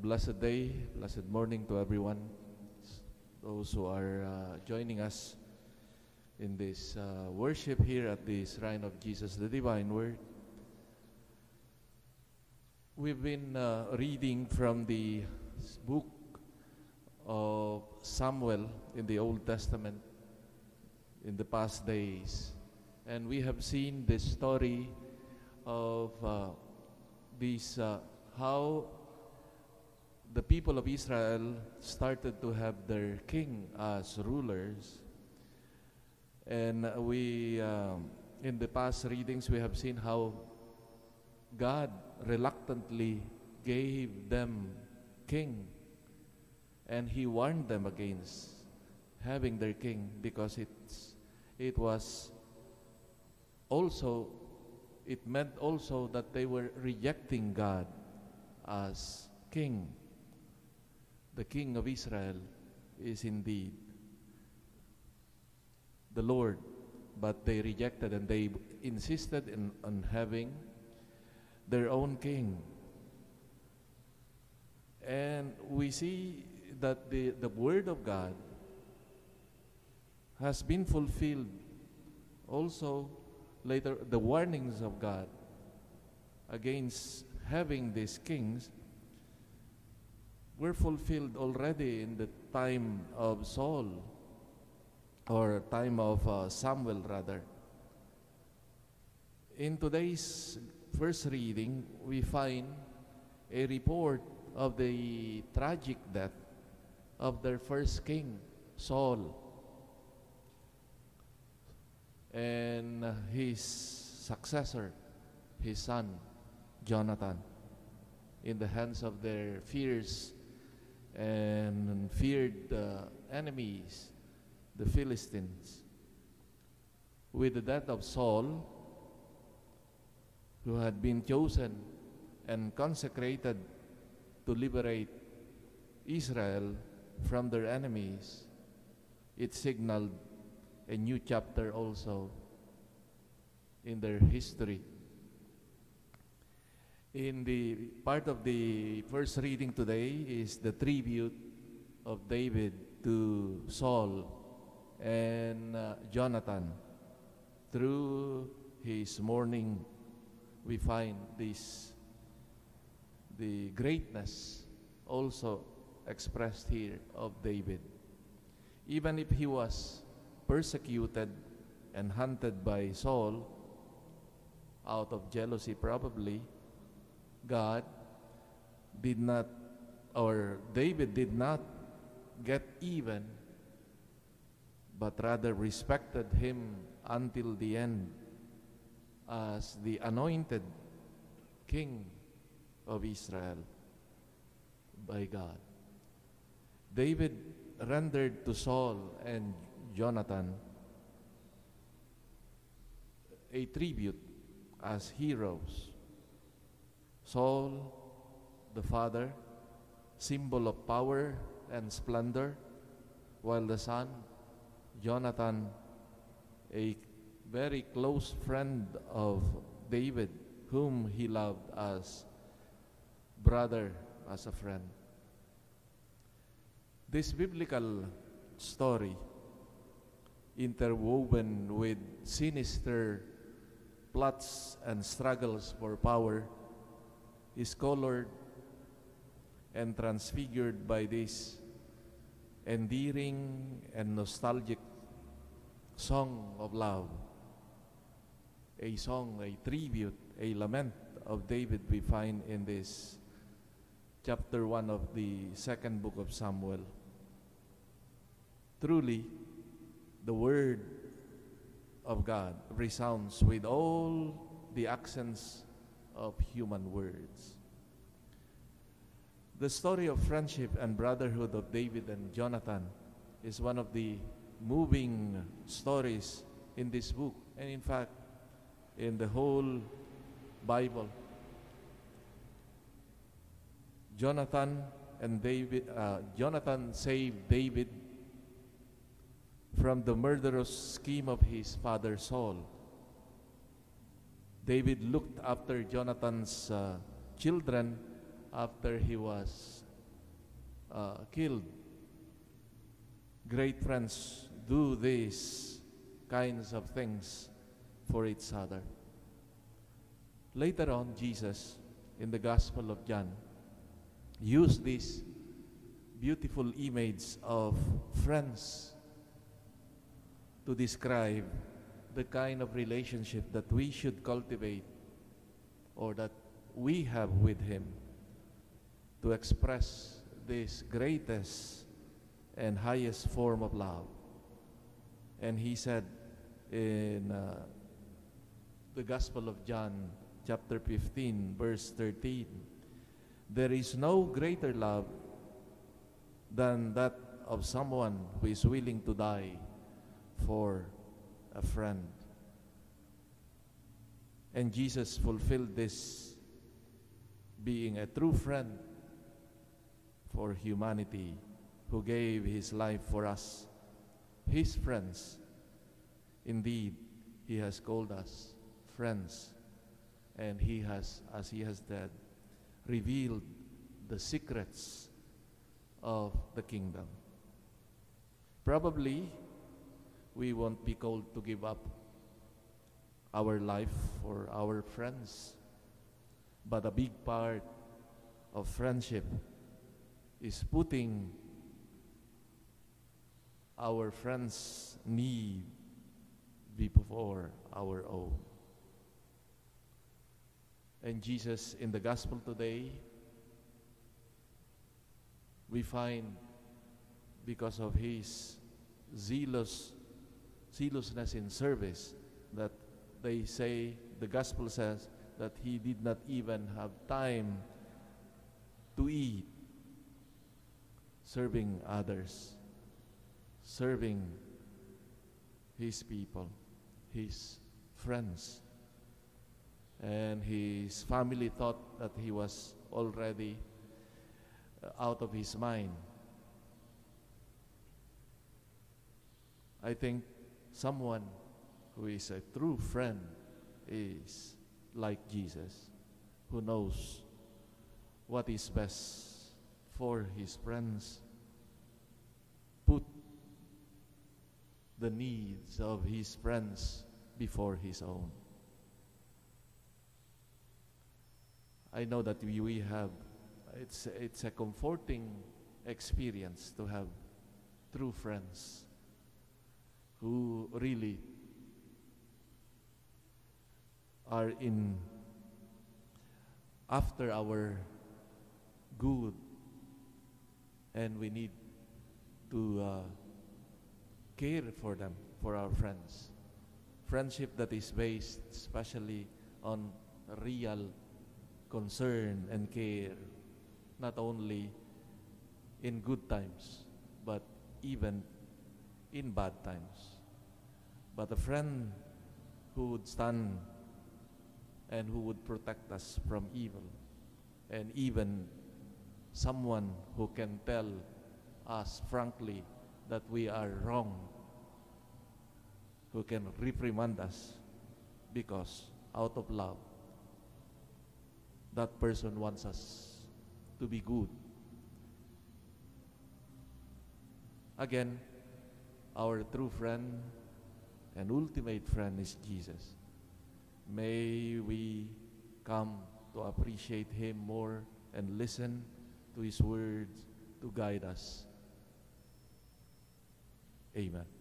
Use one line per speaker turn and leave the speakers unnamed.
Blessed day, blessed morning to everyone, those who are uh, joining us in this uh, worship here at the Shrine of Jesus, the Divine Word. We've been uh, reading from the book of Samuel in the Old Testament in the past days, and we have seen the story of uh, these uh, how the people of Israel started to have their king as rulers. And we, um, in the past readings, we have seen how God reluctantly gave them king. And he warned them against having their king because it's, it was also, it meant also that they were rejecting God as king. The king of Israel is indeed the Lord, but they rejected and they insisted in, on having their own king. And we see that the, the word of God has been fulfilled. Also, later, the warnings of God against having these kings were fulfilled already in the time of Saul, or time of uh, Samuel, rather. In today's first reading, we find a report of the tragic death of their first king, Saul, and his successor, his son, Jonathan, in the hands of their fierce and feared uh, enemies, the Philistines. With the death of Saul, who had been chosen and consecrated to liberate Israel from their enemies, it signaled a new chapter also in their history. In the part of the first reading today is the tribute of David to Saul and uh, Jonathan. Through his mourning, we find this the greatness also expressed here of David. Even if he was persecuted and hunted by Saul out of jealousy, probably, God did not, or David did not get even, but rather respected him until the end as the anointed king of Israel by God. David rendered to Saul and Jonathan a tribute as heroes. Saul, the father, symbol of power and splendor, while the son, Jonathan, a very close friend of David, whom he loved as brother, as a friend. This biblical story, interwoven with sinister plots and struggles for power, is colored and transfigured by this endearing and nostalgic song of love. A song, a tribute, a lament of David we find in this chapter 1 of the second book of Samuel. Truly, the word of God resounds with all the accents of human words. The story of friendship and brotherhood of David and Jonathan is one of the moving stories in this book, and in fact, in the whole Bible. Jonathan and David, uh, Jonathan saved David from the murderous scheme of his father Saul. David looked after Jonathan's uh, children after he was uh, killed. Great friends do these kinds of things for each other. Later on, Jesus, in the Gospel of John, used this beautiful image of friends to describe the kind of relationship that we should cultivate or that we have with Him to express this greatest and highest form of love. And He said in uh, the Gospel of John, chapter 15, verse 13, there is no greater love than that of someone who is willing to die for a friend. And Jesus fulfilled this being a true friend for humanity who gave his life for us, his friends. Indeed, he has called us friends, and he has, as he has said, revealed the secrets of the kingdom. Probably we won't be called to give up our life for our friends, but a big part of friendship is putting our friends' need before our own. And Jesus in the gospel today, we find because of his zealous zealousness in service that they say the gospel says that he did not even have time to eat serving others serving his people his friends. And his family thought that he was already uh, out of his mind. I think someone who is a true friend is like Jesus, who knows what is best for his friends. Put the needs of his friends before his own. I know that we, we have, it's, it's a comforting experience to have true friends who really are in after our good and we need to uh, care for them for our friends. Friendship that is based especially on real concern and care not only in good times but even in bad times but a friend who would stand and who would protect us from evil. And even someone who can tell us frankly that we are wrong, who can reprimand us because out of love, that person wants us to be good. Again, our true friend and ultimate friend is Jesus. May we come to appreciate Him more and listen to His words to guide us. Amen.